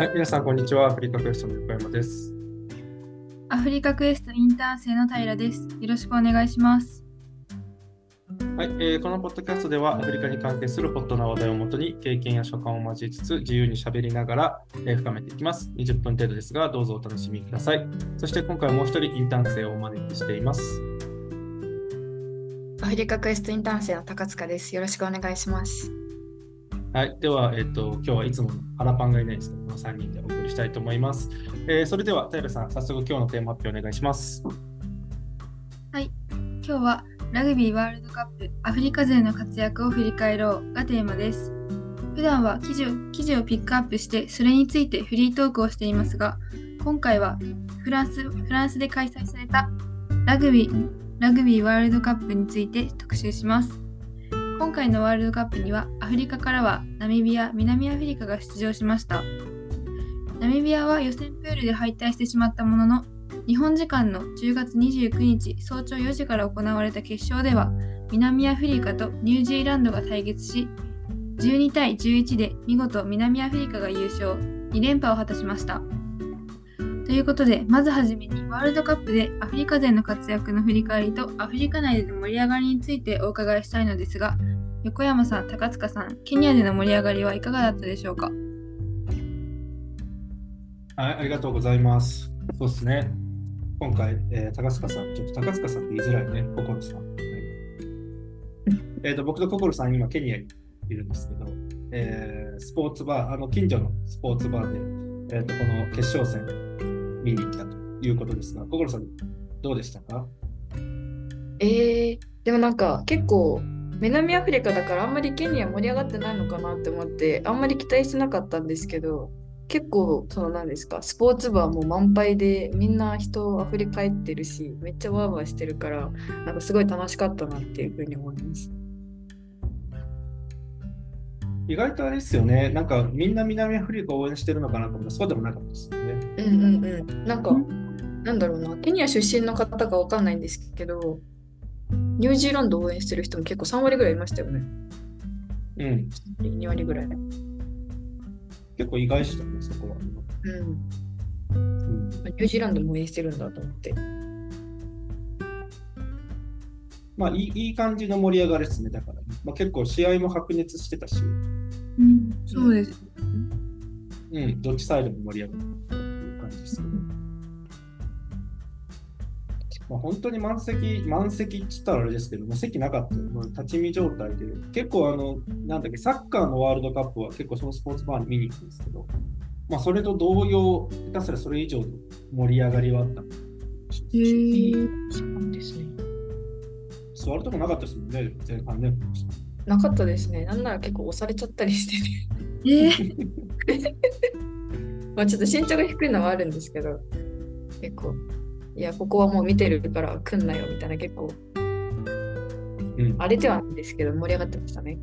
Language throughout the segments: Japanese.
はい、皆さん、こんにちは。アフリカクエストの横山です。アフリカクエストインターン生の平です。よろしくお願いします。はい、えーこのポッドキャストでは、アフリカに関係するホットな話題をもとに、経験や所感を交えつつ、自由に喋りながら、えー深めていきます。20分程度ですが、どうぞお楽しみください。そして、今回はもう一人、インターン生をお招きしています。アフリカクエストインターン生の高塚です。よろしくお願いします。はい、では、えっ、と、今日はいつもの腹パンがいないですけど、この3人でお送りしたいと思います。えーそれでは、平さん、早速今日のテーマ発表お願いします。はい今日はラグビーワールドカップアフリカ勢の活躍を振り返ろうがテーマです。普段は記事を記事をピックアップしてそれについてフリートークをしていますが、今回はフランスフランスで開催されたラグビーラグビーワールドカップについて特集します。今回のワールドカップにはアフリカからはナミビア、南アフリカが出場しました。ナミビアは予選プールで敗退してしまったものの、日本時間の10月29日早朝4時から行われた決勝では、南アフリカとニュージーランドが対決し、12対11で見事南アフリカが優勝、2連覇を果たしました。ということで、まずはじめにワールドカップでアフリカ勢の活躍の振り返りとアフリカ内での盛り上がりについてお伺いしたいのですが、横山さん、高塚さん、ケニアでの盛り上がりはいかがだったでしょうか？はい、ありがとうございます。そうですね。今回、えー高塚さん、ちょっと高塚さんって言いづらいね、心さん。はいえーと僕と心さん、今、ケニアにいるんですけど、えースポーツバー、あの近所のスポーツバーで、えーとこの決勝戦見に来たということですが、心さん、どうでしたか？えー、でもなんか結構南アフリカだからあんまりケニア盛り上がってないのかなって思ってあんまり期待してなかったんですけど結構その何ですかスポーツバーも満杯でみんな人溢れ返ってるしめっちゃワーワーしてるからなんかすごい楽しかったなっていうふうに思います。意外とあれですよね、なんかみんな南アフリカを応援してるのかなと思ったら、そうでもなかったですよね。うんうんうん。なんか、なんだろうな、ケニア出身の方かわかんないんですけど、ニュージーランドを応援してる人も結構3割ぐらいいましたよね。うん、2割ぐらい。うん。結構意外でしたね、そこは。うんニュージーランドも応援してるんだと思って。まあいい、いい感じの盛り上がりですね、だから、まあ、結構試合も白熱してたし、うん、そうです。うん、どっちサイドも盛り上がっ本当に満席、満席って言ったらあれですけども、席なかったよ、もう立ち見状態で、結構あの、なんだっけ、サッカーのワールドカップは結構そのスポーツバーに見に行くんですけど、まあ、それと同様、下手すらそれ以上の盛り上がりはあった。へーそうなんですね。座るとこなかったですもんね、前半ね。なかったですね。なんなら結構押されちゃったりしてて。えー、まあちょっと身長が低いのはあるんですけど、結構、いや、ここはもう見てるから来んなよみたいな結構、うん、荒れてはないんですけど盛り上がってましたね。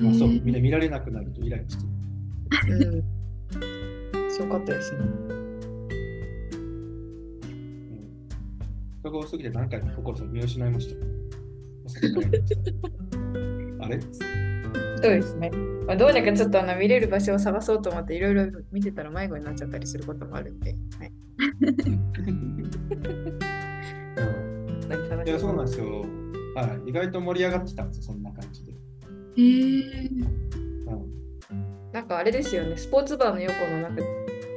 まあ、そう、みんな見られなくなるとイライラして。うん。すごかったですね。人が多すぎて何回も心さん見失いました。あれ？そうですね。まあ、どうにかちょっとあの見れる場所を探そうと思っていろいろ見てたら迷子になっちゃったりすることもあるんで、はい。いや、そうなんですよ。はい、意外と盛り上がってたんですよ、そんな感じで。えー、うん、なんかあれですよね、スポーツバーの横のなんか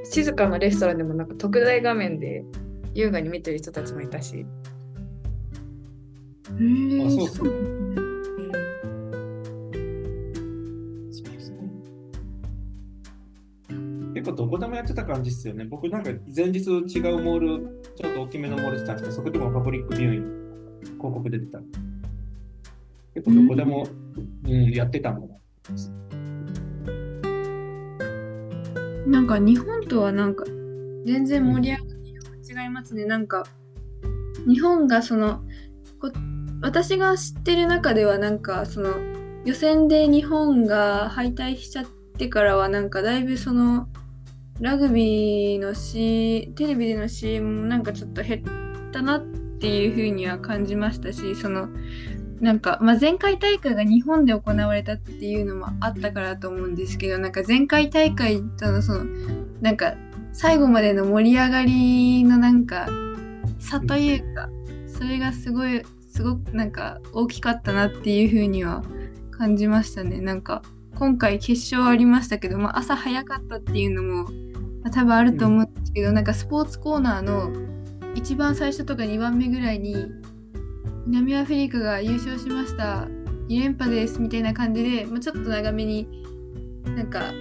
静かなレストランでもなんか特大画面で優雅に見てる人たちもいたし、えー、あそうそううどこでもやってた感じですよね。僕なんか前日違うモール、ちょっと大きめのモールしてたんですけど、そこでもパブリックビューイング広告出てた。結構どこでも、うんやってたんだな。なんか日本とはなんか全然盛り上がりが違いますね。なんか日本がそのこ私が知ってる中ではなんかその予選で日本が敗退しちゃってからはなんかだいぶそのラグビーの C テレビでの CM もなんかちょっと減ったなっていう風には感じましたしそのなんか、まあ、前回大会が日本で行われたっていうのもあったからだと思うんですけどなんか前回大会とのそのなんか最後までの盛り上がりのなんか差というかそれがすごいすごくなんか大きかったなっていうふうには感じましたね。なんか今回決勝ありましたけど、まあ、朝早かったっていうのも、まあ、多分あると思うんですけど、なんかスポーツコーナーの一番最初とか2番目ぐらいに南アフリカが優勝しました2連覇ですみたいな感じで、まあ、ちょっと長めになんか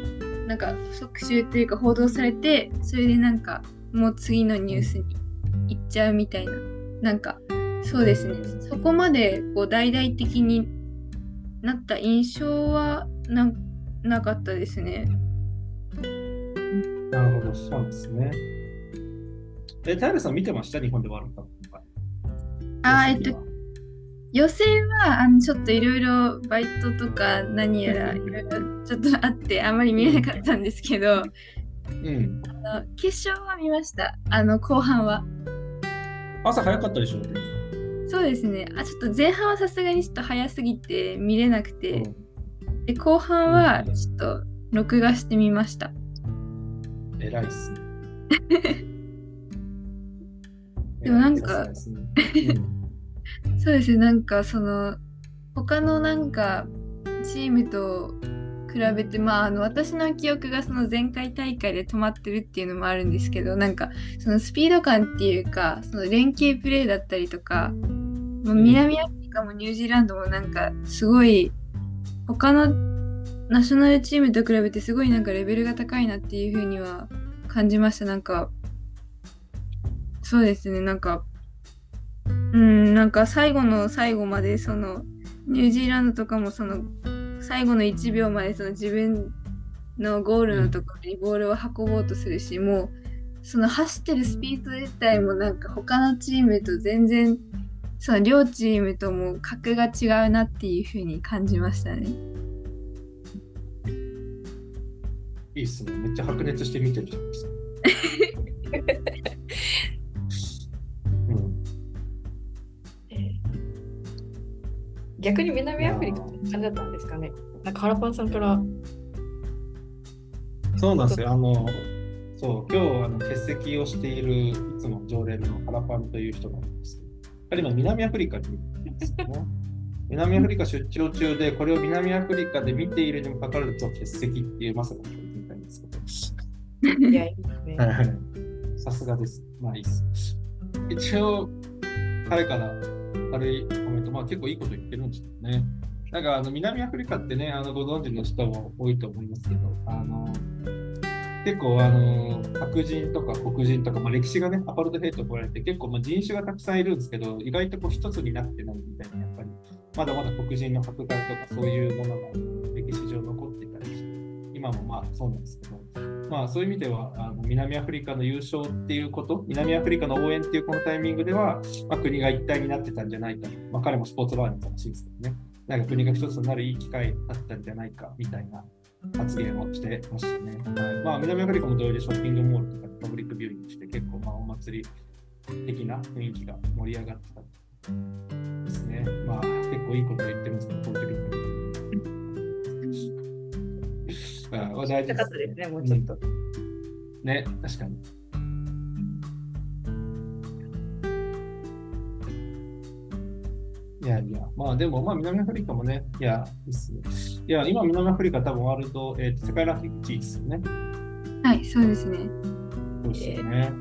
なんか特集っていうか報道されてそれでなんかもう次のニュースに行っちゃうみたいな。なんかそうですね。そこまでこう大々的になった印象はななかったですね。なるほど、そうですね。え、平さん見てました？日本でワールドカップあーえっと予選はあのちょっといろいろバイトとか何やらいろいろちょっとあってあまり見えなかったんですけど、うん。あの決勝は見ました。あの後半は。朝早かったでしょそうですね。あちょっと前半はさすがにちょっと早すぎて見れなくて、で後半はちょっと録画してみました。うん。偉いっすね。でもなんかね。うん。そうですね。なんかその他のなんかチームと比べてまああの私の記憶がその前回大会で止まってるっていうのもあるんですけどなんかそのスピード感っていうかその連携プレーだったりとか、まあ南アフリカもニュージーランドもなんかすごい他のナショナルチームと比べてすごいなんかレベルが高いなっていう風には感じました。なんかそうですね。なんかうんなんか最後の最後までそのニュージーランドとかもその最後の1秒までその自分のゴールのところにボールを運ぼうとするし、もうその走ってるスピード自体もなんか他のチームと全然その両チームとも格が違うなっていう風に感じましたね。いいっすね。めっちゃ白熱して見てるじゃないですか。逆に南アフリカって感じだったんですかね。なんか原パンさんからそうなんですよ。あの、そう、今日あの欠席をしているいつも常連のハラパンという人がいるんです彼今南アフリカにいるんですよね。南アフリカ出張中で、これを南アフリカで見ているにもかかわらず、欠席っていうまさかの展開ですけど。いや、いいですね。はいさすがです。まあいいっす。一応、彼から軽いコメント、まあ結構いいこと言ってるんですけどね。なんかあの南アフリカってね、あのご存知の人も多いと思いますけど、あの結構あの白人とか黒人とか、まあ、歴史がね、アパルトヘイトとられて、結構まあ人種がたくさんいるんですけど、意外とこう一つになってないみたいな、やっぱり、まだまだ黒人の迫害とかそういうものが歴史上残ってたりして、今もまあそうなんですけど、まあ、そういう意味ではあの南アフリカの優勝っていうこと、南アフリカの応援っていうこのタイミングでは、まあ、国が一体になってたんじゃないか、まあ、彼もスポーツバーにいたらしいですけどね、なんか国が一つになるいい機会だったんじゃないかみたいな発言をしてましたね。はいまあ、南アフリカも同様でショッピングモールとかパブリックビューイングして、結構まあお祭り的な雰囲気が盛り上がってたですね。まあ、結構いいこと言ってるんですけど、こういう時あ話題よかったですね、もうちょっと。ね、確かに。いやいや、まあでも、まあ南アフリカもね、いや、いいっすね。いや、今南アフリカ多分ワールド、えーと世界ランキング1位ですよね。はい、そうですね。そうですよね。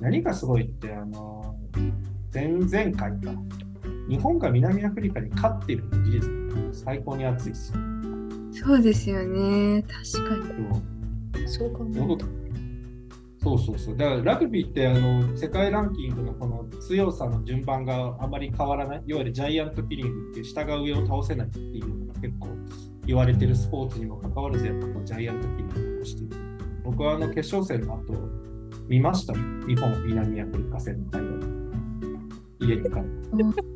何がすごいって、あの、前々回か。日本が南アフリカに勝っている事実、最高に熱いですよ。そうですよね。確かに。そうそうかな。どうそうそうそう。だからラグビーってあの世界ランキングのこの強さの順番があまり変わらない。いわゆるジャイアントキリングっていう下が上を倒せないっていうのが結構言われてるスポーツにもかかわらずやっぱこうジャイアントキリングをしている。僕はあの決勝戦の後見ました？もん日本、南アフリカ戦の会話。家に帰って。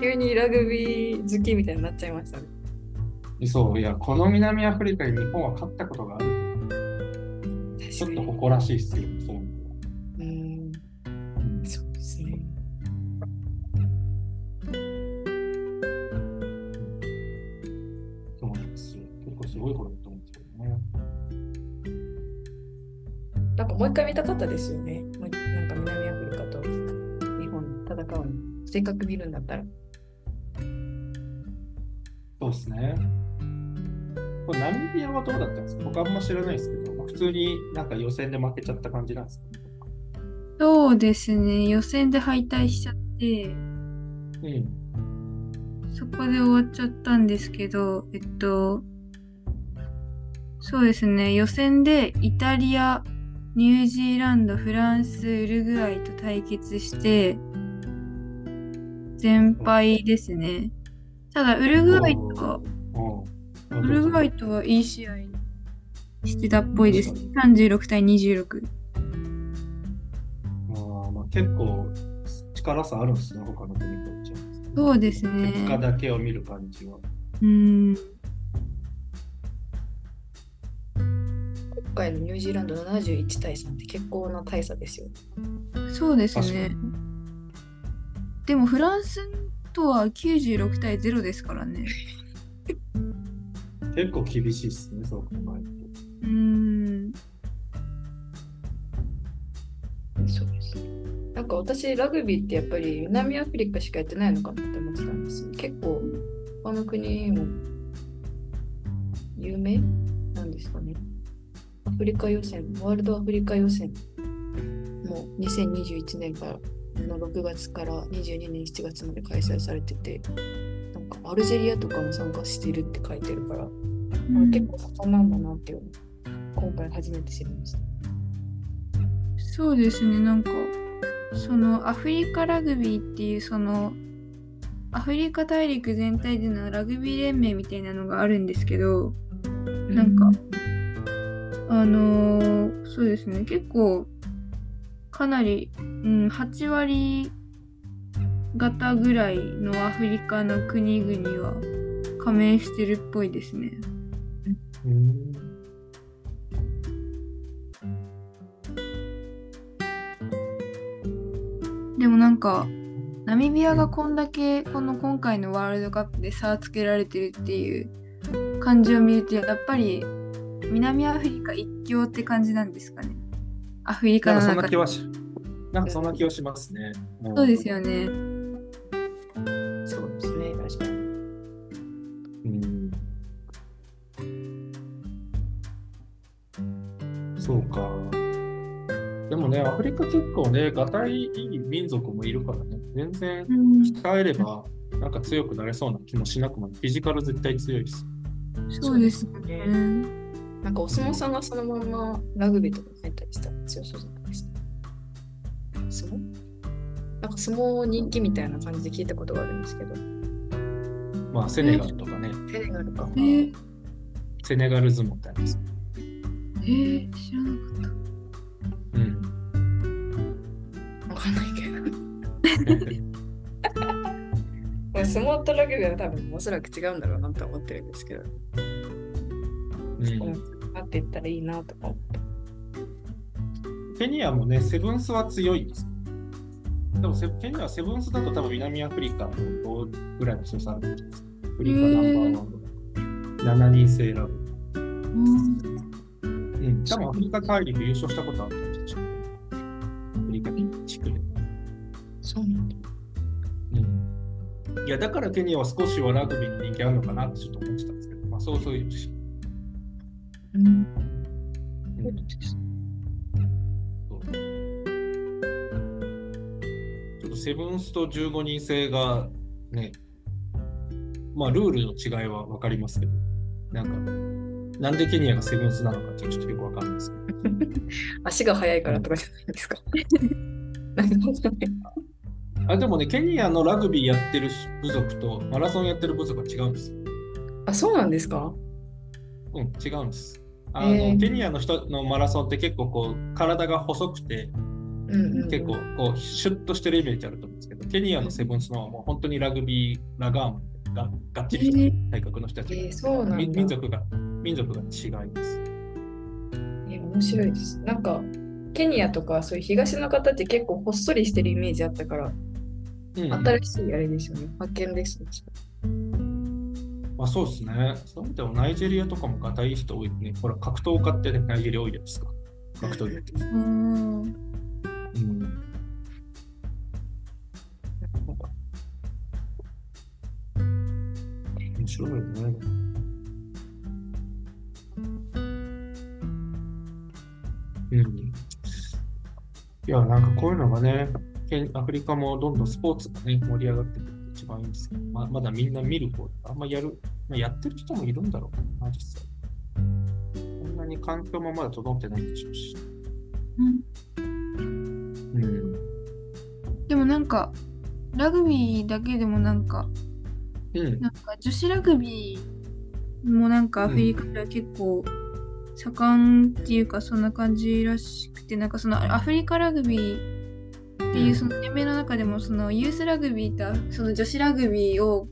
急にラグビー好きみたいになっちゃいましたね。そういやこの南アフリカに日本は勝ったことがある。ちょっと誇らしいっすよそう。うん。そうですね。そうなんですよ。結構すごいことだと思うんですけどね。なんかもう一回見たかったですよね。なんか南アフリカと日本戦うせっかく見るんだったら。そうですね。これナミビアはどうだったんですか？僕あんま知らないですけど、まあ普通になんか予選で負けちゃった感じなんですか？そうですね。予選で敗退しちゃって、うん。そこで終わっちゃったんですけど、えっと、そうですね。予選でイタリア、ニュージーランド、フランス、ウルグアイと対決して、全敗ですね。ただ、ウルグアイとは、うん。ウルグアイとはいい試合してたっぽいです。36対26。あーまあ、結構力差あるんですね、他の国と。そうですね。結果だけを見る感じは。うーん。今回のニュージーランド71対3って結構な大差ですよ。そうですね。でもフランスとは96対0ですからね。結構厳しいですね、そう考えると。うーん。そうです。なんか私、ラグビーってやっぱり南アフリカしかやってないのかなって思ってたんです。結構、他の国も有名なんですかね？アフリカ予選、ワールドアフリカ予選も2021年からの6月から22年7月まで開催されてて、なんかアルジェリアとかも参加してるって書いてるから、うん結構盛んなんだなっていう今回初めて知りました。そうですね。なんか、そのアフリカラグビーっていうそのアフリカ大陸全体でのラグビー連盟みたいなのがあるんですけど、なんか、あのーそうですね、結構、かなり、うん、8割方ぐらいのアフリカの国々は加盟してるっぽいですね。うん。でもなんか、ナミビアがこんだけこの今回のワールドカップで差をつけられてるっていう感じを見ると、やっぱり南アフリカ一強って感じなんですかね。アフリカなんかそん。な気はし、なんかそんな気はしますね。んそうですよね。そうですね、確かに。うんそうか。でもね、アフリカ結構ね、がたいいい民族もいるからね、全然うん、鍛えれば、なんか強くなれそうな気もしなくも。フィジカル絶対強いです。そうですよね。なんかお相撲さんがそのままラグビーとか入ったりしたら強そうじゃないですか。相撲？なんか相撲人気みたいな感じで聞いたことがあるんですけど。まあ、セネガルとかね、セネガルか。え？ー、セネガル相撲ってあります。え？ー、知らなかった。うん。わかんないけど。相撲とラグビーは多分おそらく違うんだろうなと思ってるんですけど。うんなっていったらいいなとか思って。ケニアもね、セブンスは強いです。でもセケニアはセブンスだと多分南アフリカの同ぐらいの強さあると思います。アフリカナンバーワンぐらい。7人制ラグ。うんうん。多分アフリカ大陸優勝したことあるかもしれない。アフリカ地区で。そうなんだ。うん。いや、だからケニアは少しはラグビーに人気あるのかなってちょっと思ってたんですけど、まあそうそういうし。うん。ちょっとセブンスと15人制がね、まあルールの違いは分かりますけど、なんか、なんでケニアがセブンスなのかってちょっとよく分かんないですけど。足が速いからとかじゃないですか。あでもね、ケニアのラグビーやってる部族とマラソンやってる部族は違うんですよ。あ、そうなんですか？うん、違うんです。あの、ケニアの人のマラソンって結構こう、体が細くて、うんうん。結構こうシュッとしてるイメージあると思うんですけど、ケニアのセブンスのはもう本当にラグビー、ラガーマンががっちり体格の人たちが、えーそうなんだみ民族が民族が違います。え面白いです。なんか、ケニアとかそういう東の方って結構ほっそりしてるイメージあったから、うん新しいあれですよね。発見ですね。あ、そうですね。そういう意味ではナイジェリアとかもがたいい人多いね。ほら、格闘家ってね、ナイジェリア多いじゃないですか。格闘技やって。うん。うん。面白いよね。うん。いや、なんかこういうのがね、アフリカもどんどんスポーツがね、盛り上がってくる一番いいんですけど、ままだみんな見る方、あんまやる、まあ、やってる人もいるんだろうな、実際。こんなに環境もまだ整ってないんでしょうし。うん。でもなんか、ラグビーだけでもなんか、うん。なんか女子ラグビーもなんかアフリカでは結構盛んっていうかそんな感じらしくてなんかそのアフリカラグビーっていうその連盟の中でもそのユースラグビーとその女子ラグビーを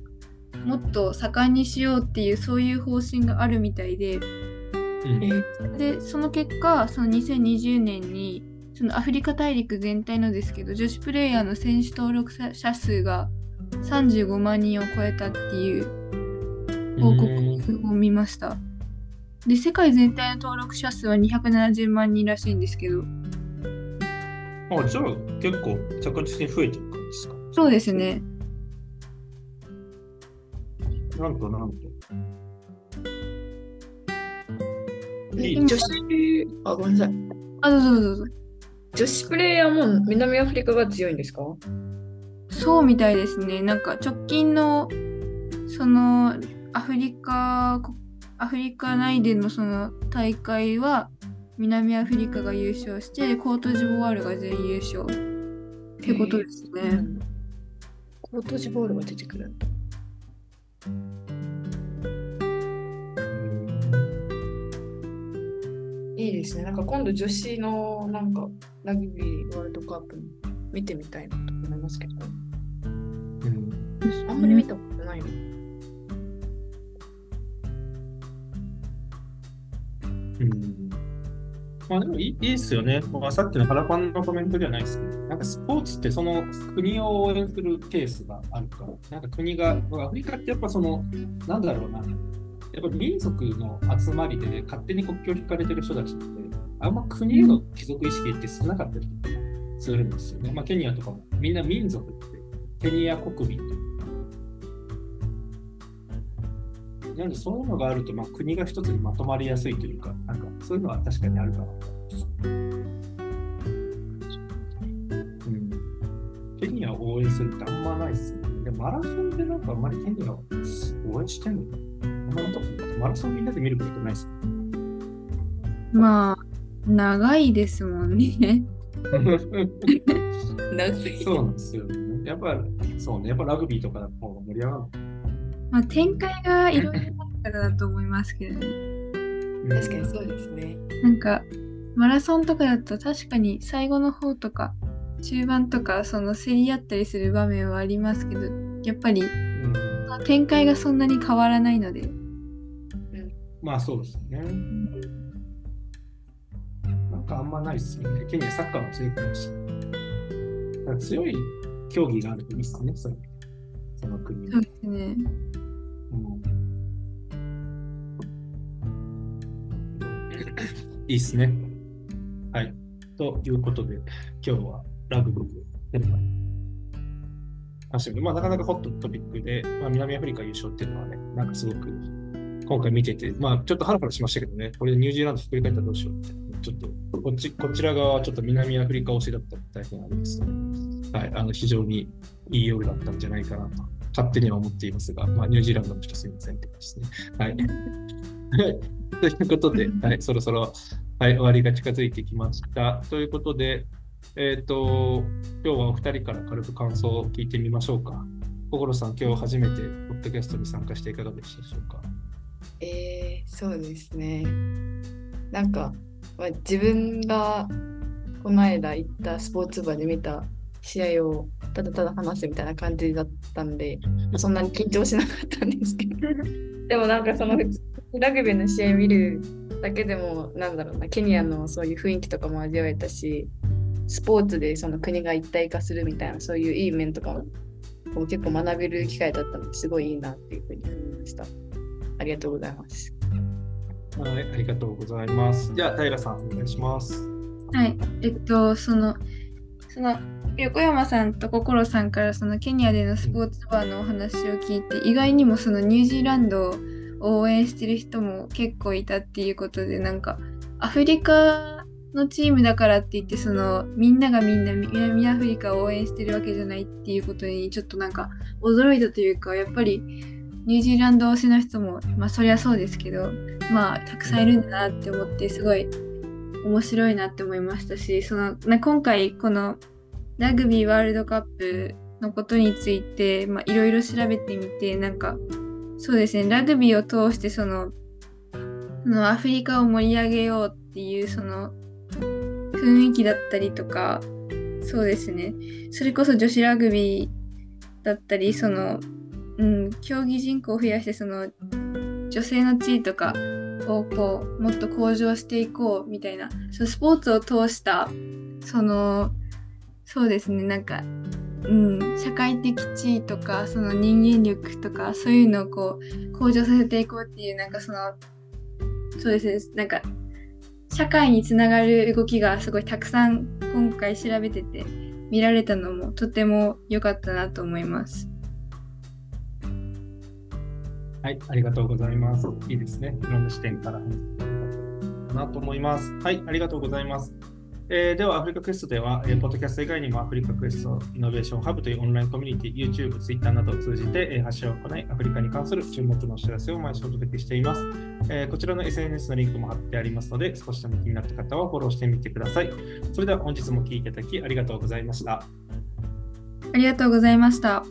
もっと盛んにしようっていうそういう方針があるみたいで。うん。えでその結果その2020年にそのアフリカ大陸全体のですけど女子プレイヤーの選手登録者数が35万人を超えたっていう報告を見ました。で、世界全体の登録者数は270万人らしいんですけど、あ、じゃあ結構着実に増えてる感じですか？そうですね。なんとなんと。えいい女子、あ、ごめんなさい。あ、どうぞどうぞどうぞ。女子プレイヤーも南アフリカが強いんですか？そうみたいですね。なんか直近の、その、アフリカ、こアフリカ内でのその大会は、南アフリカが優勝して、コートジボワールが全優勝ってことですね。コートジボールが出てくるんだ。いいですね。なんか今度女子のなんかラグビーワールドカップ見てみたいなと思いますけど、うんあんまり見たことないの？うんまあでもいいいいですよね。まあ、さっきのパラパンのコメントではないですけど、なんかスポーツってその国を応援するケースがあるから、なんか国が、アフリカってやっぱその、なんだろうな、やっぱ民族の集まりで、ね、勝手に国境を引かれてる人たちって、あんま国への帰属意識って少なかったりするんですよね。まあケニアとかも。みんな民族って、ケニア国民っなんでそういうのがあると、まあ、国が一つにまとまりやすいというか、なんかそういうのは確かにあるかなと思います。うん。ケニアを応援するってあんまないっすよね。でもマラソンでなんかあんまりケニアを応援してんのかなあんまりマラソンみんなで見ることないっすまあ、長いですもんね。長い。そうなんですよね。やっぱ、そうね、やっぱラグビーとかの方が盛り上がるまあ、展開がいろいろあるからだと思いますけどね。の。確かにそうですね。なんかマラソンとかだと確かに最後の方とか中盤とかその競り合ったりする場面はありますけどやっぱり展開がそんなに変わらないのでまあそうですね。なんかあんまないっすよね。ケニアサッカーも強いし。だから強い競技があるといいっすね、そのその国そうですねうんいいっすね。はい。ということで、今日はラグビーテーマ話してまあ、なかなかホットトピックで、まあ、南アフリカ優勝っていうのはね、なんかすごく今回見てて、まあ、ちょっとハラハラしましたけどね、これでニュージーランドひっくり返ったらどうしようって、ちょっとこっちこちら側はちょっと南アフリカ推しだったら大変あれですね。はい、あの非常にいい夜だったんじゃないかなと、勝手には思っていますが、まあ、ニュージーランドの人すみませんって感じですね。はい。は いということで、はい、そろそろ、はい、終わりが近づいてきました。ということで、えっ、と、今日はお二人から軽く感想を聞いてみましょうか。心さん、今日初めてポッドキャストに参加していかがでしたでしょうか？えー、そうですね。なんか、まあ、自分がこの間行ったスポーツバーで見た試合をただただ話すみたいな感じだったんで、そんなに緊張しなかったんですけど、でもなんかそのラグビーの試合見るだけでも、なんだろうな、ケニアのそういう雰囲気とかも味わえたし、スポーツでその国が一体化するみたいな、そういういい面とかもこう結構学べる機会だったのですごいいいなっていうふうに思いました。ありがとうございます。はい、ありがとうございます。じゃあ、平さん、お願いします。はい、えっと、その、その、横山さんと心さんからそのケニアでのスポーツバーのお話を聞いて、意外にもそのニュージーランドを応援してる人も結構いたっていうことで、なんか、アフリカのチームだからって言って、その、みんながみんな南アフリカを応援してるわけじゃないっていうことに、ちょっとなんか、驚いたというか、やっぱり、ニュージーランド推しの人も、まあ、そりゃそうですけど、まあ、たくさんいるんだなって思って、すごい、面白いなって思いましたしそのな今回このラグビーワールドカップのことについていろいろ調べてみてなんかそうですねラグビーを通してそのそのアフリカを盛り上げようっていうその雰囲気だったりとかそうですね。それこそ女子ラグビーだったりその、うん、競技人口を増やしてその女性の地位とかをこうもっと向上していこうみたいなそのスポーツを通したそのそうですねなんか、うん、社会的地位とかその人間力とかそういうのをこう向上させていこうっていうなんかそのそうですねなんか社会につながる動きがすごいたくさん今回調べてて見られたのもとても良かったなと思います。はい、ありがとうございます。いいですね。いろんな視点からかなと思います。はい、ありがとうございます。えー、では、アフリカクエストでは、えー、ポッドキャスト以外にもアフリカクエストイノベーションハブというオンラインコミュニティ、YouTube、Twitter などを通じて、えー、発信を行い、アフリカに関する注目のお知らせを毎週お届けしています、えー。こちらの SNS のリンクも貼ってありますので、少しでも気になった方はフォローしてみてください。それでは本日も聴いていただきありがとうございました。ありがとうございました。